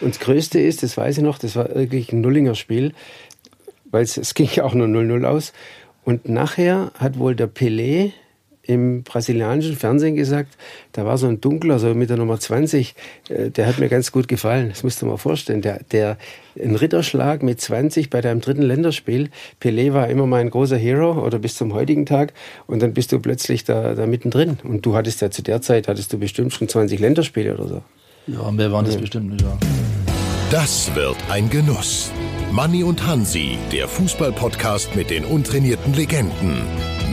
Und das Größte ist, das weiß ich noch, das war wirklich ein Nullinger Spiel, weil es, es ging ja auch nur 0-0 aus. Und nachher hat wohl der Pelé im brasilianischen Fernsehen gesagt, da war so ein Dunkler, so mit der Nummer 20, äh, der hat mir ganz gut gefallen. Das musst du mal vorstellen. Der, der, ein Ritterschlag mit 20 bei deinem dritten Länderspiel. Pelé war immer mein großer Hero oder bis zum heutigen Tag. Und dann bist du plötzlich da, da mittendrin. Und du hattest ja zu der Zeit, hattest du bestimmt schon 20 Länderspiele oder so. Ja, mehr waren das bestimmt nicht, ja. Das wird ein Genuss. Manni und Hansi, der Fußballpodcast mit den untrainierten Legenden.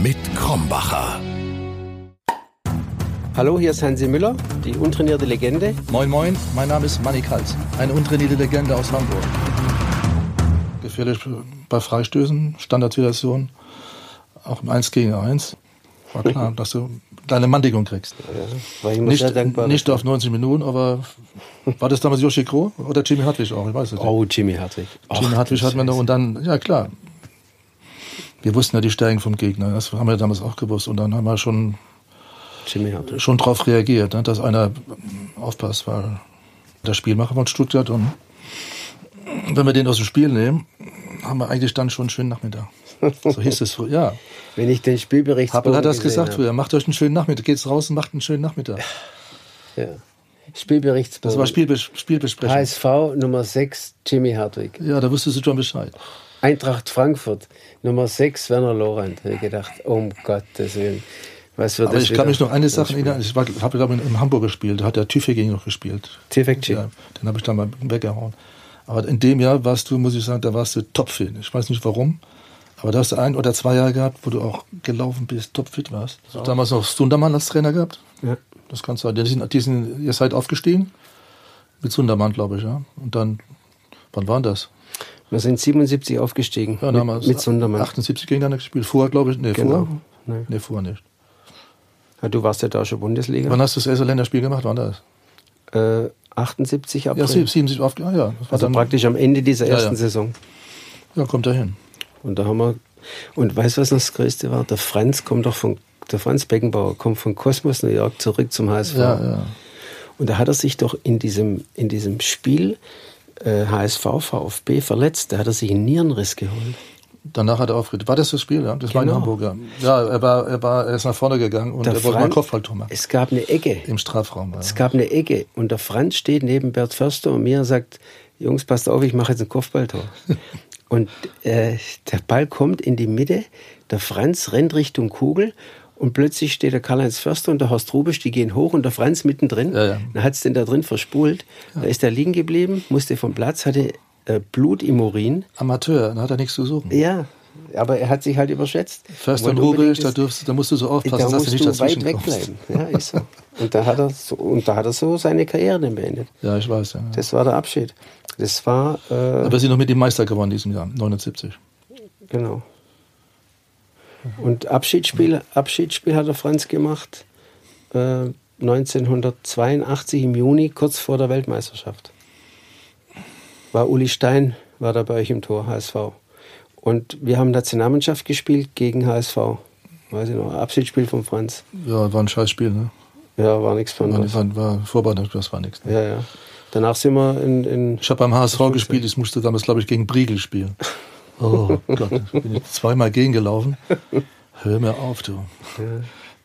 Mit Krombacher. Hallo, hier ist Hansi Müller, die untrainierte Legende. Moin Moin, mein Name ist Manny Kals, eine untrainierte Legende aus Hamburg. Gefährlich bei Freistößen, Standardsituation, auch im 1 gegen 1. War klar, dass du deine Manndeckung kriegst. Immer Nicht, dankbar. nicht auf 90 Minuten, aber war das damals Joshi Kroh oder Jimmy Hartwig auch? Ich weiß es nicht. Oh, Jimmy Hartwig. Jimmy Hartwig du hat man noch und dann, ja klar. Wir wussten ja die Stärken vom Gegner, das haben wir damals auch gewusst und dann haben wir schon schon darauf reagiert, ne, dass einer aufpasst, weil der Spielmacher von Stuttgart und wenn wir den aus dem Spiel nehmen, haben wir eigentlich dann schon einen schönen Nachmittag. So hieß es früher. Ja, Wenn ich den Spielbericht Happel hat das gesagt habe. früher. Macht euch einen schönen Nachmittag. Geht's raus und macht einen schönen Nachmittag. Ja. Spielberichtsbogen. Das war Spielbes Spielbesprechung. HSV Nummer 6, Jimmy Hartwig. Ja, da wusstest du schon Bescheid. Eintracht Frankfurt, Nummer 6, Werner Lorand. Da hab ich gedacht, um Gottes Willen. Was wird Aber ich kann mich noch eine Sache erinnern. Ich habe, glaube ich, in Hamburg gespielt. Da hat der Tüfeging noch gespielt. Tifekci. Ja, den habe ich dann mal weggehauen. Aber in dem Jahr warst du, muss ich sagen, da warst du topfit. Ich weiß nicht warum. Aber da hast du ein oder zwei Jahre gehabt, wo du auch gelaufen bist, topfit warst. Du hast damals noch Sundermann als Trainer gehabt. Ja. Das kannst du. Die sind, die sind, ihr seid aufgestiegen. Mit Sundermann, glaube ich, ja. Und dann, wann war das? Wir sind 77 aufgestiegen Ja, damals. mit, mit Sundermann. 78 gegeneinander gespielt. Vorher, glaube ich. Nee, Genau. vorher. Nee. Nee, vorher nicht. Ja, du warst ja da schon Bundesliga. Wann hast du das erste Länderspiel gemacht? Wann das? Äh, 78 April. Ja, 77 auf, ah, ja. Also dann, praktisch am Ende dieser ersten ja. Saison. Ja, kommt dahin. Und da haben wir. Und weißt du, was noch das Größte war? Der Franz kommt doch von. Der Franz Beckenbauer kommt von Kosmos New York zurück zum HSV. Ja, ja. Und da hat er sich doch in diesem, in diesem Spiel äh, HSV VfB verletzt. Da hat er sich einen Nierenriss geholt. Danach hat er aufgehört. War das das Spiel? Ja, das war in Genau. Hamburg. Ja, ja er, war, er, war, er ist nach vorne gegangen und Der er wollte mal Kopfballtor machen. Es gab eine Ecke. Im Strafraum. War, Es gab eine Ecke und der Franz steht neben Bert Förster und mir und sagt, Jungs, passt auf, ich mache jetzt ein Kopfballtor. und äh, der Ball kommt in die Mitte, der Franz rennt Richtung Kugel und plötzlich steht der Karl-Heinz Förster und der Horst Rubisch, die gehen hoch und der Franz mittendrin. Ja, ja. Dann hat es den da drin verspult. Da ist er liegen geblieben, musste vom Platz, hatte äh, Blut im Urin. Amateur, da hat er nichts zu suchen. Ja, aber er hat sich halt überschätzt. Förster und Rubisch, da, da musst du so da aufpassen, dass musst du nicht du weit dazwischen wegbleiben. Ja, ist so. Und da hat er so, und da hat er so seine Karriere dann beendet. Ja, ich weiß. Ja. Das war der Abschied. Das war, äh, Aber sind noch mit dem Meister geworden in diesem Jahr, 79. genau. Und Abschiedsspiel, Abschiedsspiel hat der Franz gemacht äh, 1982 im Juni, kurz vor der Weltmeisterschaft. War Uli Stein, war da bei euch im Tor, HSV. Und wir haben Nationalmannschaft gespielt gegen HSV. Weiß ich noch, Abschiedsspiel von Franz. Ja, war ein scheiß Spiel, ne? Ja, war nichts War, Besonderes. war, war Vorbereitung, das war nichts. Ne? Ja, ja. Danach sind wir in, in Ich habe beim HSV gespielt, ich musste damals, glaube ich, gegen Briegel spielen. Oh Gott, da bin ich zweimal gegengelaufen. Hör mir auf, du.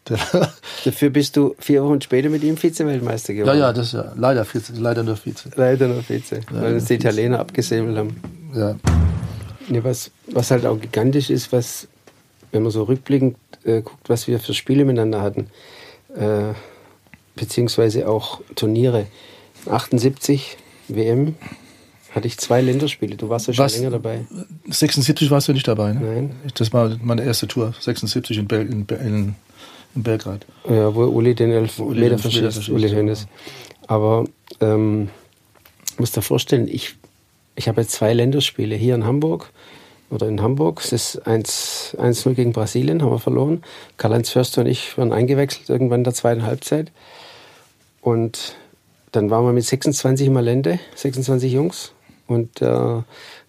Der, Dafür bist du vier Wochen später mit ihm Vize-Weltmeister ja, geworden. ja, das ist ja leider, Vize, leider nur Vize. Leider nur Vize, weil uns die Italiener abgesäbelt haben. Ja. Nee, was, was halt auch gigantisch ist, was, wenn man so rückblickend äh, guckt, was wir für Spiele miteinander hatten, äh, beziehungsweise auch Turniere. 78 WM hatte ich zwei Länderspiele. Du warst ja schon Was? länger dabei. 76 warst du nicht dabei, ne? Nein. Das war meine erste Tour, 76 in, Bel in, in, in Belgrad. Ja, wo Uli den elf Uli Meter den verschießt, Uli. Hoeneß. Aber ähm, muss dir vorstellen, ich, ich habe jetzt zwei Länderspiele hier in Hamburg oder in Hamburg. Es ist 1-0 gegen Brasilien, haben wir verloren. Karl-Heinz Förster und ich waren eingewechselt irgendwann in der zweiten Halbzeit. Und dann waren wir mit 26 im Malende, 26 Jungs. Und äh,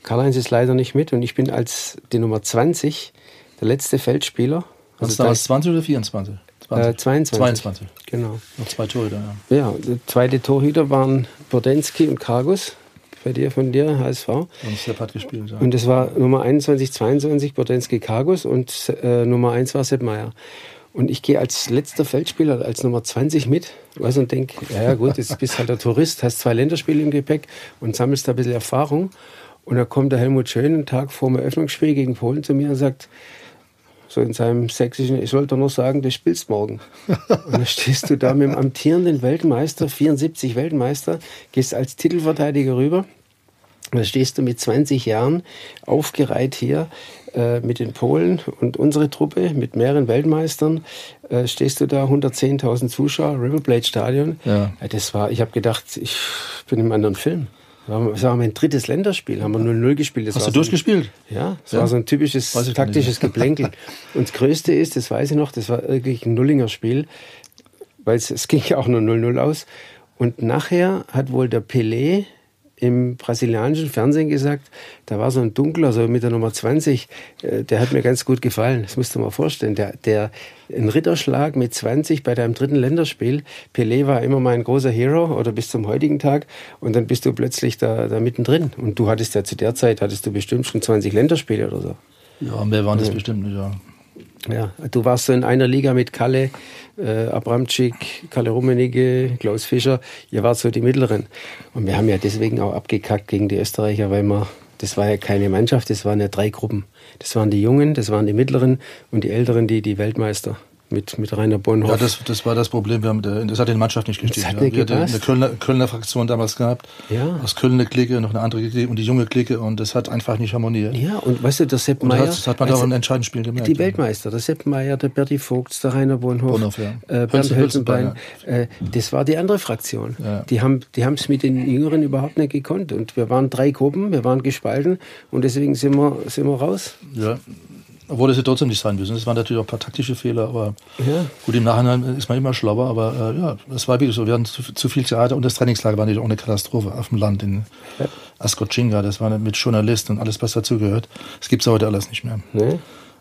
Karl-Heinz ist leider nicht mit. Und ich bin als die Nummer 20 der letzte Feldspieler. Also da damals 20 oder 24? 20. Äh, 22. 22. Genau. Noch zwei Torhüter, ja. Ja, die zweite Torhüter waren Bodensky und Kargus bei dir, von dir, HSV. Und Sepp hat gespielt, ja. Und es war Nummer 21, 22 Bodensky Kargus und äh, Nummer 1 war Sepp Meier. Und ich gehe als letzter Feldspieler, als Nummer 20 mit weiß, und denke, ja, gut, jetzt bist halt der Tourist, hast zwei Länderspiele im Gepäck und sammelst da ein bisschen Erfahrung. Und da kommt der Helmut Schön einen Tag vor dem Eröffnungsspiel gegen Polen zu mir und sagt, so in seinem sächsischen, ich sollte nur sagen, du spielst morgen. Und dann stehst du da mit dem amtierenden Weltmeister, 74 Weltmeister, gehst als Titelverteidiger rüber. Dann stehst du mit 20 Jahren aufgereiht hier äh, mit den Polen und unsere Truppe mit mehreren Weltmeistern. Äh, stehst du da, 110.000 Zuschauer, River Plate Stadion. Ja. ja das war, ich habe gedacht, ich bin im anderen Film. Das war mein drittes Länderspiel, haben wir 0-0 gespielt. Das Hast du durchgespielt? So ja, das ja. war so ein typisches taktisches Geplänkel. Und das Größte ist, das weiß ich noch, das war wirklich ein Nullinger Spiel, weil es, es ging ja auch nur 0-0 aus. Und nachher hat wohl der Pelé im brasilianischen Fernsehen gesagt, da war so ein Dunkler, so mit der Nummer 20, äh, der hat mir ganz gut gefallen. Das musst du mal vorstellen. Der, der, ein Ritterschlag mit 20 bei deinem dritten Länderspiel. Pelé war immer mein großer Hero oder bis zum heutigen Tag. Und dann bist du plötzlich da, da mittendrin. Und du hattest ja zu der Zeit, hattest du bestimmt schon 20 Länderspiele oder so. Ja, mehr waren das ja. bestimmt nicht, ja. Ja, du warst so in einer Liga mit Kalle, äh, Abramczyk, Kalle Rummenigge, Klaus Fischer. Ihr wart so die Mittleren. Und wir haben ja deswegen auch abgekackt gegen die Österreicher, weil wir, das war ja keine Mannschaft, das waren ja drei Gruppen. Das waren die Jungen, das waren die Mittleren und die Älteren, die, die Weltmeister mit, mit Rainer Bonhoff. Ja, das, das war das Problem. Wir haben, das hat den Mannschaft nicht gestimmt. Das hat nicht ja. Wir hatten eine Kölner, Kölner Fraktion damals gehabt. Ja. Aus Köln eine Clique, noch eine andere Clique und die junge Clique und das hat einfach nicht harmoniert. Ja, und weißt du, der Sepp Meier. Das hat man da auch ein entscheidendes Spiel gemerkt. Die Weltmeister, der Sepp Meier, der Berti Vogts, der Rainer Bonhoff, Bonhoff ja. äh, Bernd Hölzenbein. Äh, das war die andere Fraktion. Ja. Die haben die es mit den Jüngeren überhaupt nicht gekonnt. Und wir waren drei Gruppen, wir waren gespalten und deswegen sind wir, sind wir raus. Ja, obwohl das ja trotzdem nicht sein müssen. Das waren natürlich auch ein paar taktische Fehler, aber ja. gut, im Nachhinein ist man immer schlauer. Aber äh, ja, es war wirklich so. Wir hatten zu, zu, viel Theater und das Trainingslager war natürlich auch eine Katastrophe auf dem Land in ja. Ascochinga. Das war mit Journalisten und alles, was dazugehört. Das gibt es heute alles nicht mehr. Nee.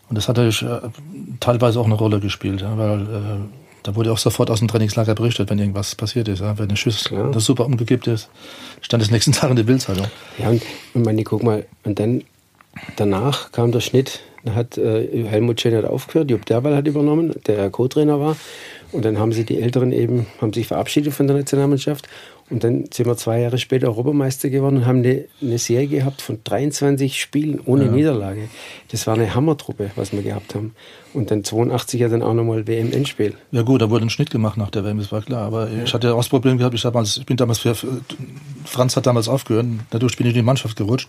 Und das hat natürlich äh, teilweise auch eine Rolle gespielt, ja, weil äh, da wurde auch sofort aus dem Trainingslager berichtet, wenn irgendwas passiert ist. Ja. Wenn eine Schüssel ja. super umgekippt ist, stand es nächsten Tag in der Bildzeitung. Ja, und, und meine, guck mal, und dann danach kam der Schnitt hat äh, Helmut Schön hat aufgehört, Jupp Derwal hat übernommen, der Co-Trainer war. Und dann haben sie die Älteren eben, haben sich verabschiedet von der Nationalmannschaft. Und dann sind wir zwei Jahre später Europameister geworden und haben eine, eine Serie gehabt von 23 Spielen ohne ja. Niederlage. Das war eine Hammertruppe, was wir gehabt haben. Und dann 82 ja dann auch nochmal WM-Endspiel. Ja gut, da wurde ein Schnitt gemacht nach der WM, das war klar. Aber ja. ich hatte ja auch das Problem gehabt, ich, damals, ich bin damals, für, Franz hat damals aufgehört, dadurch bin ich in die Mannschaft gerutscht.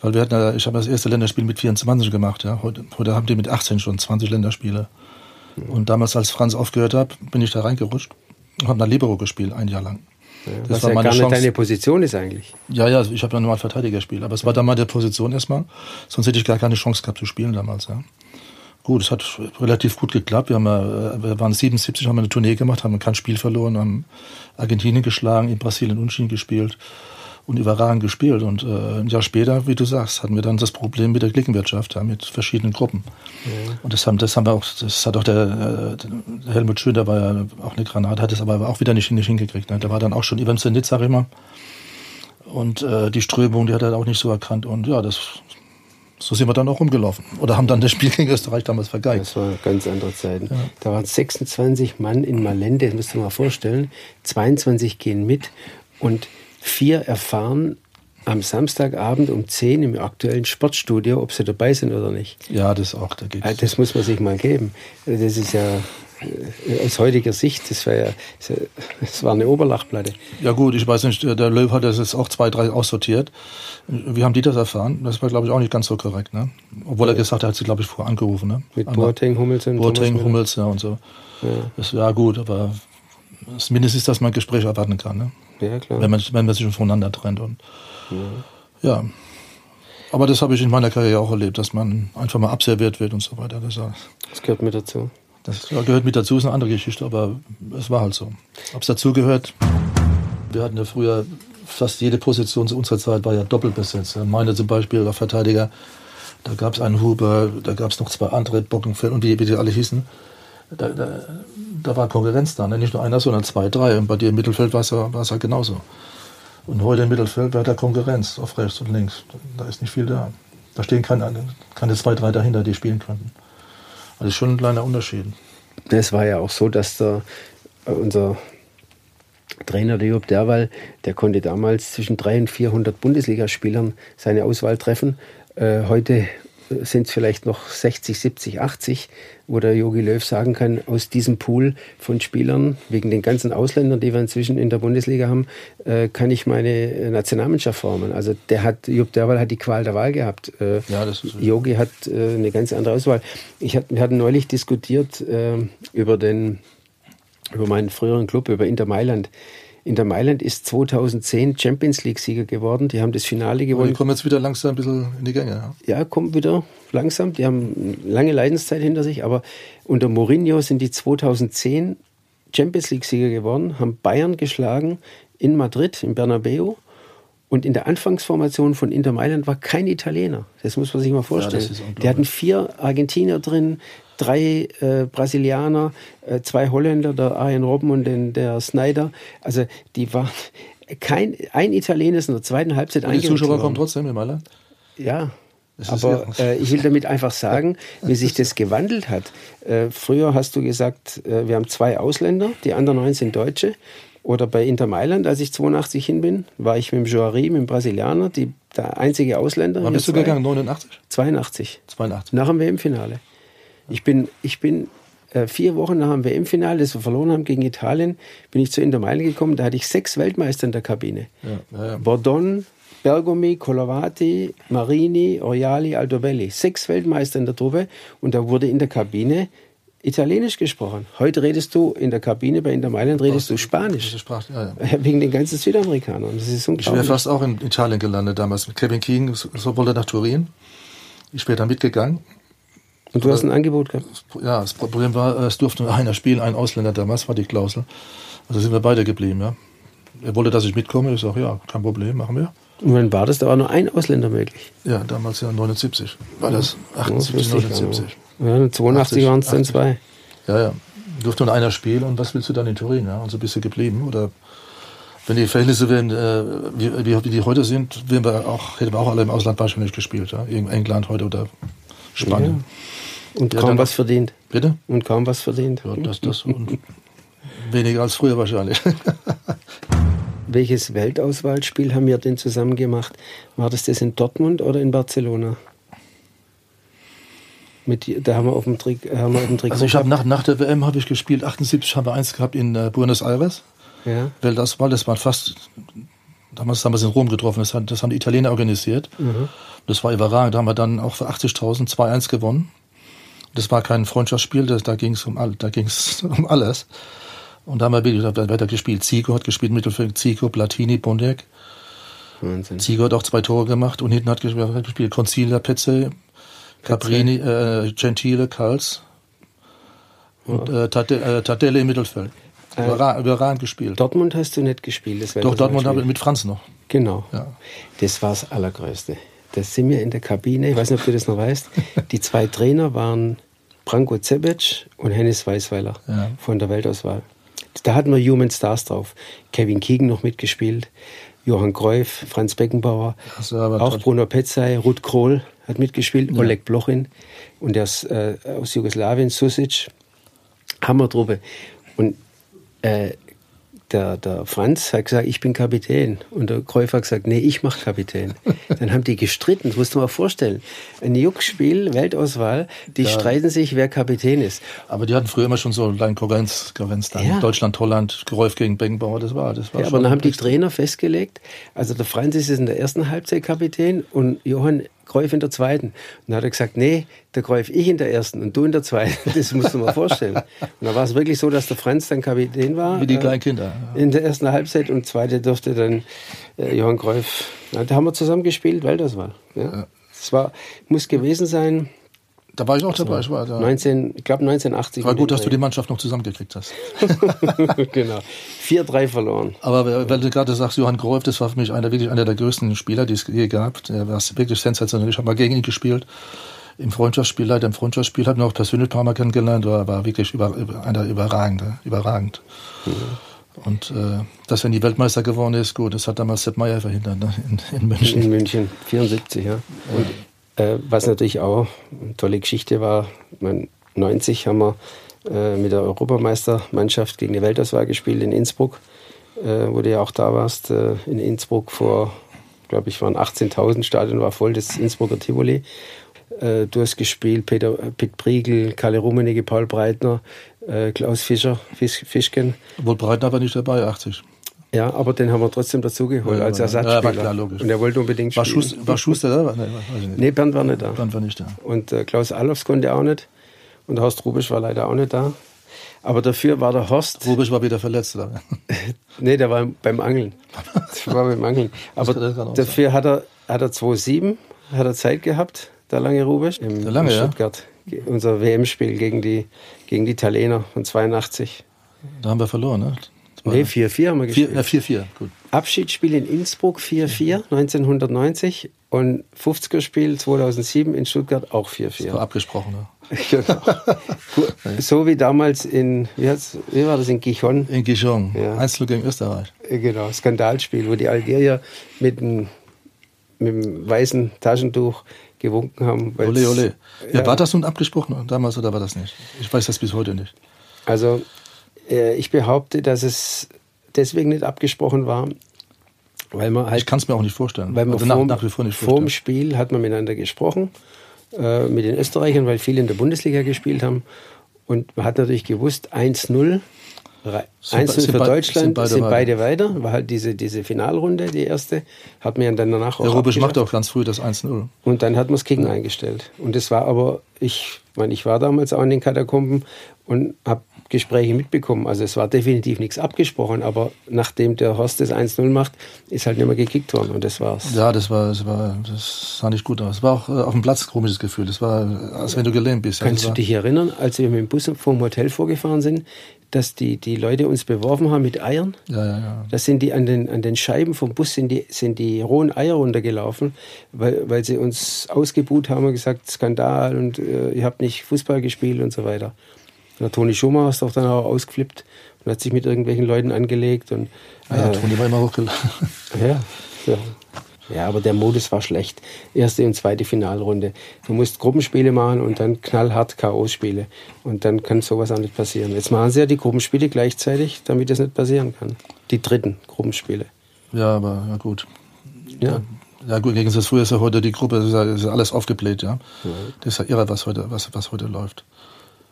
Weil wir hatten ja, ich habe das erste Länderspiel mit 24 gemacht, ja. Heute, heute haben die mit 18 schon 20 Länderspiele. Und damals, als Franz aufgehört hat, bin ich da reingerutscht und habe dann Libero gespielt, ein Jahr lang. Ja, das was war ja meine gar nicht Chance. deine Position ist eigentlich. Ja, ja, ich habe dann normal Verteidiger gespielt. Aber es war dann meine Position erstmal. Sonst hätte ich gar keine Chance gehabt zu spielen damals, ja. Gut, es hat relativ gut geklappt. Wir, haben, äh, wir waren 77, haben eine Tournee gemacht, haben kein Spiel verloren, haben Argentinien geschlagen, in Brasilien Unschieden gespielt und überragend gespielt. Und äh, ein Jahr später, wie du sagst, hatten wir dann das Problem mit der Klickenwirtschaft, ja, mit verschiedenen Gruppen. Ja. Und das haben, das haben wir auch, das hat auch der, äh, der Helmut Schön, der war ja auch eine Granate, hat es aber auch wieder nicht, nicht hingekriegt. Ne? Der war dann auch schon über dem Zenit, sag ich mal. Und äh, die Strömung, die hat er auch nicht so erkannt. Und ja, das so sind wir dann auch rumgelaufen. Oder haben dann das Spiel gegen Österreich damals vergeigt. Das war ganz andere Zeiten. Ja. Da waren 26 Mann in Malende, das müsst ihr mal vorstellen. 22 gehen mit und vier erfahren am Samstagabend um 10 im aktuellen Sportstudio, ob sie dabei sind oder nicht. Ja, das auch. Da gibt's. Das muss man sich mal geben. Das ist ja äh, aus heutiger Sicht, das, war ja, das war eine Oberlachplatte. Ja gut, ich weiß nicht, der Löw hat das jetzt auch zwei, drei aussortiert. Wie haben die das erfahren? Das war, glaube ich, auch nicht ganz so korrekt. Ne? Obwohl er gesagt hat, er hat sie, glaube ich, vorher angerufen. Ne? Mit Boateng, Hummels und Boateng, Hummels, ja und so. Ja. Das, ja gut, aber das Mindeste ist, dass man ein Gespräch erwarten kann. Ne? Ja, klar. Wenn, man, wenn man sich schon voneinander trennt. Und, ja. Aber das habe ich in meiner Karriere auch erlebt, dass man einfach mal abserviert wird und so weiter. Das, Das gehört mit dazu. das gehört mit dazu, ist eine andere Geschichte, aber es war halt so. Ob es dazu gehört, wir hatten ja früher fast jede Position zu unserer Zeit war ja doppelt besetzt. Meine zum Beispiel war Verteidiger, da gab es einen Huber, da gab es noch zwei andere, Bockenfeld und wie, wie die alle hießen. Da, da, da war Konkurrenz da, ne? nicht nur einer, sondern zwei, drei. Und bei dir im Mittelfeld war es ja, war halt genauso. Und heute im Mittelfeld wäre da Konkurrenz auf rechts und links. Da ist nicht viel da. Da stehen keine, keine zwei, drei dahinter, die spielen könnten. Also schon ein kleiner Unterschied. Es war ja auch so, dass der, äh, unser Trainer, der Job Derwall, der konnte damals zwischen 300 und 400 Bundesligaspielern seine Auswahl treffen. Äh, heute sind es vielleicht noch 60, 70, 80, wo der Jogi Löw sagen kann, aus diesem Pool von Spielern, wegen den ganzen Ausländern, die wir inzwischen in der Bundesliga haben, äh, kann ich meine Nationalmannschaft formen. Also der hat, Jupp Derwal hat die Qual der Wahl gehabt. Äh, Ja, das ist- Jogi hat äh, eine ganz andere Auswahl. Ich hat, wir hatten neulich diskutiert äh, über den über meinen früheren Club, über Inter Mailand. Inter Mailand ist 2010 Champions League-Sieger geworden. Die haben das Finale Aber die gewonnen. kommen jetzt wieder langsam ein bisschen in die Gänge. Ja. Ja, kommt wieder langsam. Die haben eine lange Leidenszeit hinter sich. Aber unter Mourinho sind die 2010 Champions League-Sieger geworden, haben Bayern geschlagen in Madrid, im Bernabeu. Und in der Anfangsformation von Inter Mailand war kein Italiener. Das muss man sich mal vorstellen. unglaublich. die hatten vier Argentinier drin, drei äh, Brasilianer, äh, zwei Holländer, der Arjen Robben und den, der Snyder. Also die waren kein ein Italiener ist in der zweiten Halbzeit Und die Zuschauer kommen trotzdem in Mailand. Ja. Aber äh, ich will damit einfach sagen, wie sich das gewandelt hat. Äh, früher hast du gesagt, äh, wir haben zwei Ausländer, die anderen neun sind Deutsche. Oder bei Inter Mailand, als ich 82 hin bin, war ich mit dem Joari, mit dem Brasilianer, die, der einzige Ausländer. Wann bist du gegangen? 89? 82. 82. Nach dem WM-Finale. Ich bin, ich bin äh, vier Wochen nach dem WM-Finale, das wir verloren haben gegen Italien, bin ich zu Inter Mailand gekommen. Da hatte ich sechs Weltmeister in der Kabine. Ja, ja. Bordon, Bergomi, Colavati, Marini, Oriali, Altobelli. Sechs Weltmeister in der Truppe. Und da wurde in der Kabine Italienisch gesprochen. Heute redest du in der Kabine bei Inter Mailand redest du Spanisch. Sprache, ja, ja. Wegen den ganzen Südamerikanern. Das ist Ich wäre fast auch in Italien gelandet damals mit Kevin Keegan, so wollte nach Turin. Ich wäre da mitgegangen. Und du hast ein Angebot gehabt. Ja, das Problem war, es durfte nur einer spielen, ein Ausländer damals, war die Klausel. Also sind wir beide geblieben, ja. Er wollte, dass ich mitkomme. Ich sage, ja, kein Problem, machen wir. Und wann war das? Da war nur ein Ausländer möglich. Ja, damals ja 79. War das? Das 78, wusste ich gar 79. nicht. Ja, und 82 waren es dann 80. zwei. Ja, ja. Durfte nur einer spielen und was willst du dann in Turin? Ja? Und so bist du geblieben. Oder wenn die Verhältnisse wären, äh, wie, wie, wie die heute sind, wären wir auch, hätten wir auch alle im Ausland wahrscheinlich gespielt. Ja? In England heute oder Spanien. Und Ja, kaum was verdient. Bitte? Und kaum was verdient. Ja, das, das und weniger als früher wahrscheinlich. Welches Weltauswahlspiel haben wir denn zusammen gemacht? War das das in Dortmund oder in Barcelona? Mit, da haben wir auf dem Trick, haben wir auf dem Trick Also ich habe nach, nach der WM habe ich gespielt, 78 haben wir eins gehabt in äh, Buenos Aires. ja, Weltauswahl, das war fast, damals haben wir es in Rom getroffen, das, hat, das haben die Italiener organisiert. Das war überragend, da haben wir dann auch für 80.000 2-1 gewonnen. Das war kein Freundschaftsspiel, das, da ging es um, all- da ging's um alles. Und da haben wir weiter gespielt. Zico hat gespielt, Mittelfeld, Zico, Platini, Bondek. Wahnsinn. Zico hat auch zwei Tore gemacht und hinten hat gespielt, Concilia, Petze, Caprini, äh, Gentile, Kals und äh, Tade- äh, Tadelle im Mittelfeld. Überra überragend gespielt. Dortmund hast du nicht gespielt, das Doch, Dortmund habe ich mit Franz noch. Genau. Ja. Das war das Allergrößte. Da sind wir in der Kabine, ich weiß nicht, ob du das noch weißt. Die zwei Trainer waren Branko Cebec und Hennis Weißweiler Ja. von der Weltauswahl. Da hatten wir Human Stars drauf. Kevin Keegan noch mitgespielt, Johann Cruyff, Franz Beckenbauer, Das auch toll. Bruno Petzai, Ruth Krohl hat mitgespielt, Oleg Blochin und der äh, aus Jugoslawien, Susic. Hammertruppe. Und äh, der, der Franz hat gesagt, ich bin Kapitän. Und der Kräufer hat gesagt, nee, ich mach Kapitän. Dann haben die gestritten, das musst du mal vorstellen. Ein Juckspiel, Weltauswahl, die streiten sich, wer Kapitän ist. Aber die hatten früher immer schon so eine kleine Konkurrenz, Konkurrenz dann. Ja. Deutschland, Holland, Geräuf gegen Beckenbauer, das war, das war Ja, schon aber dann haben die Trainer festgelegt, also der Franz ist jetzt in der ersten Halbzeit Kapitän und Johann Kreuf in der zweiten. Und dann hat er gesagt, nee, der Kreuf ich in der ersten und du in der zweiten. Das musst du mal vorstellen. Und da war es wirklich so, dass der Franz dann Kapitän war. Wie die äh, kleinen Kinder. In der ersten Halbzeit und zweite durfte dann äh, Johann Kreuf. Ja, da haben wir zusammen gespielt, Weltauswahl. Ja. Das war, muss gewesen sein, Da war ich auch dabei. Ich war da. 19, ich glaube 1980. War gut, dass du die. Mannschaft noch zusammengekriegt hast. genau. 4-3 verloren. Aber weil du gerade sagst, Johann Greuf, das war für mich einer, wirklich einer der größten Spieler, die es je gab. Der war wirklich sensationell. Ich habe mal gegen ihn gespielt. Im Freundschaftsspiel, leider im Freundschaftsspiel, habe ihn auch persönlich ein paar Mal kennengelernt, aber war wirklich über, einer überragende, überragend. Und äh, dass er nie Weltmeister geworden ist, gut, das hat damals Sepp Meyer verhindert ne? in, in München. In München, 74, ja. Und äh, was natürlich auch eine tolle Geschichte war, man, 90 haben wir äh, mit der Europameistermannschaft gegen die Weltauswahl gespielt in Innsbruck, äh, wo du ja auch da warst, äh, in Innsbruck vor, glaube ich, waren 18.000, Stadion war voll, das Innsbrucker Tivoli. Äh, du hast gespielt, Peter Pitt Priegel, Kalle Rummenigge, Paul Breitner, äh, Klaus Fischer, Fisch, Fischken. Obwohl Breitner war nicht dabei, 80. Ja, aber den haben wir trotzdem dazugeholt Ja, als ja, Ersatzspieler. ja, war klar, logisch. Und er wollte unbedingt War spielen. Schuster, war Schuster da? Ich nicht. Nee, Bernd war nicht da. Bernd war nicht da. Und äh, Klaus Allofs konnte auch nicht. Und Horst Rubisch war leider auch nicht da. Aber dafür war der Horst. Rubisch war wieder verletzt. Oder? Nee, der war beim Angeln. Der war beim Angeln. Aber dafür hat er, hat er 2,7 hat er Zeit gehabt, der lange Rubisch, im, Der Lange, in ja? Stuttgart. Ge- Unser WM-Spiel gegen die, gegen die Italiener von 82. Da haben wir verloren, ne? Nee, 4-4 haben wir gespielt. ja, 4-4, gut. Abschiedsspiel in Innsbruck 4-4 1990 und 50er-Spiel 2007 in Stuttgart auch 4-4. War abgesprochen, ne? Genau. So wie damals in, wie, wie war das in Gijon? In Gijon, Ja. Einzel gegen Österreich. Äh, Genau, Skandalspiel, wo die Algerier mit dem, mit dem weißen Taschentuch gewunken haben. Ole, ole. Ja, Ja. War das nun abgesprochen damals oder war das nicht? Ich weiß das bis heute nicht. Also ich behaupte, dass es deswegen nicht abgesprochen war, weil man halt Ich kann es mir auch nicht vorstellen. Weil man Also nach, vorm, nach wie vor nicht vorm. Spiel hat man miteinander gesprochen, äh, mit den Österreichern, weil viele in der Bundesliga gespielt haben. Und man hat natürlich gewusst, 1-0, rei- Sind 1-0 be- sind für Deutschland, sind beide sind beide weiter. War halt diese, diese Finalrunde, die erste, hat man ja dann danach auch Der Rubisch macht auch ganz früh das 1-0. Und dann hat man das Kicken eingestellt. Und das war aber, ich meine, ich war damals auch in den Katakomben und habe Gespräche mitbekommen. Also es war definitiv nichts abgesprochen, aber nachdem der Horst das 1-0 macht, ist halt nicht mehr gekickt worden und das war's. Ja, das war, das war, das sah nicht gut aus. Es war auch äh, auf dem Platz ein komisches Gefühl. Das war, als wenn du gelähmt bist. Also Kannst du dich erinnern, als wir mit dem Bus vom Hotel vorgefahren sind, dass die, die Leute uns beworfen haben mit Eiern? Ja, ja, ja. Da sind die an den, an den Scheiben vom Bus sind die, sind die rohen Eier runtergelaufen, weil, weil sie uns ausgebuht haben und gesagt, Skandal und äh, ihr habt nicht Fußball gespielt und so weiter. Der Toni Schumacher ist doch dann auch ausgeflippt und hat sich mit irgendwelchen Leuten angelegt und Ja, äh, Toni war immer hochgeladen. ja, ja. Ja, aber der Modus war schlecht. Erste und zweite Finalrunde. Du musst Gruppenspiele machen und dann knallhart K.O.-Spiele. Und dann kann sowas auch nicht passieren. Jetzt machen sie ja die Gruppenspiele gleichzeitig, damit das nicht passieren kann. Die dritten Gruppenspiele. Ja, aber ja gut. Ja. Ja gut, gegen das früher ist ja heute die Gruppe, das ist, ja, ja alles aufgebläht, ja. Das ist ja irre, was heute, was, was heute läuft.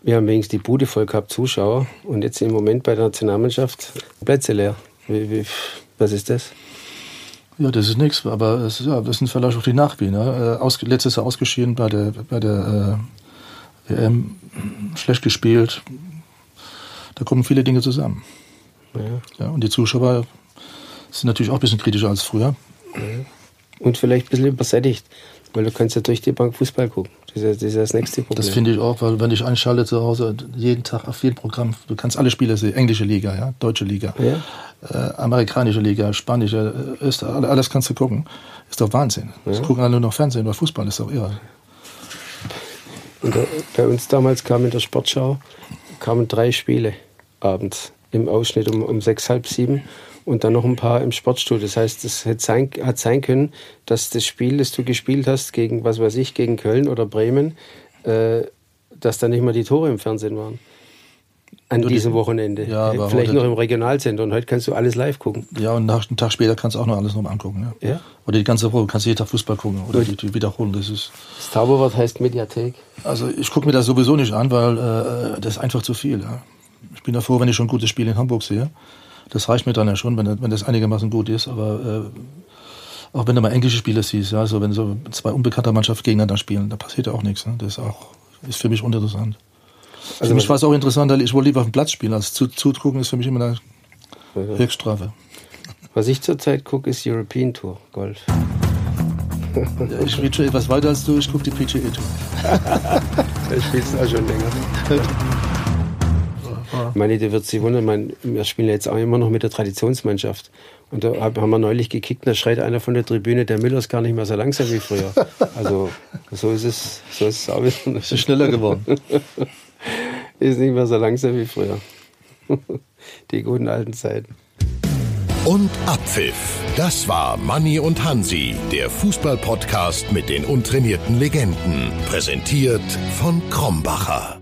Wir haben wenigstens die Bude voll gehabt, Zuschauer. Und jetzt im Moment bei der Nationalmannschaft Plätze leer. Wie, wie, was ist das? Ja, das ist nichts, aber es, ja, das sind vielleicht auch die Nachwehen. Ne? Äh, Aus, letztes Jahr ausgeschieden bei der, bei der äh, WM, schlecht gespielt. Da kommen viele Dinge zusammen. Ja. Ja, und die Zuschauer sind natürlich auch ein bisschen kritischer als früher. Und vielleicht ein bisschen übersättigt. Weil du kannst ja durch die Bank Fußball gucken. Das ist, ja- das, ist ja das nächste Problem. Das finde ich auch, weil wenn ich einschalte zu Hause, jeden Tag auf jedem Programm, du kannst alle Spiele sehen, englische Liga, ja, deutsche Liga, Ja. äh, amerikanische Liga, spanische, äh, Öster, alle- alles kannst du gucken. Ist doch Wahnsinn. Das gucken alle nur noch Fernsehen, weil Fußball ist doch irre. Und da, bei uns damals kamen in der Sportschau kamen drei Spiele abends im Ausschnitt um, um sechs, halb sieben und dann noch ein paar im Sportstudio. Das heißt, es hätte sein, hat sein können, dass das Spiel, das du gespielt hast gegen, was weiß ich, gegen Köln oder Bremen, äh, dass da nicht mal die Tore im Fernsehen waren. An diesem Wochenende. Ja, Vielleicht heute- noch im Regionalsender. Und heute kannst du alles live gucken. Ja, und nach, einen Tag später kannst du auch noch alles noch mal angucken. Ja? Ja. Oder die ganze Woche, kannst du jeden Tag Fußball gucken oder die, die wiederholen. Das ist, Das Zauberwort heißt Mediathek. also ich gucke mir das sowieso nicht an, weil äh, das ist einfach zu viel. Ja? Ich bin ja froh, wenn ich schon ein gutes Spiel in Hamburg sehe. Das reicht mir dann ja schon, wenn, wenn das einigermaßen gut ist. Aber äh, Auch wenn du mal englische Spiele siehst, ja, so wenn so zwei unbekannte Mannschaften gegeneinander spielen, da passiert ja auch nichts. Ne? Das ist auch, ist für mich uninteressant. Also für mich war es auch interessant, ich wollte lieber auf dem Platz spielen, als zu, zugucken ist für mich immer eine Höchststrafe. Was ich zurzeit gucke, ist European Tour Golf. Ja, ich spiele schon etwas weiter als du, ich gucke die PGA Tour. ich spiele es auch schon länger. Ich meine, du wird sich wundern, mein, wir spielen jetzt auch immer noch mit der Traditionsmannschaft. Und da haben wir neulich gekickt, da schreit einer von der Tribüne, der Müller ist gar nicht mehr so langsam wie früher. Also so ist es, so ist es auch wieder. Ist schneller geworden. ist nicht mehr so langsam wie früher. Die guten alten Zeiten. Und Abpfiff. Das war Manni und Hansi, der Fußballpodcast mit den untrainierten Legenden. Präsentiert von Krombacher.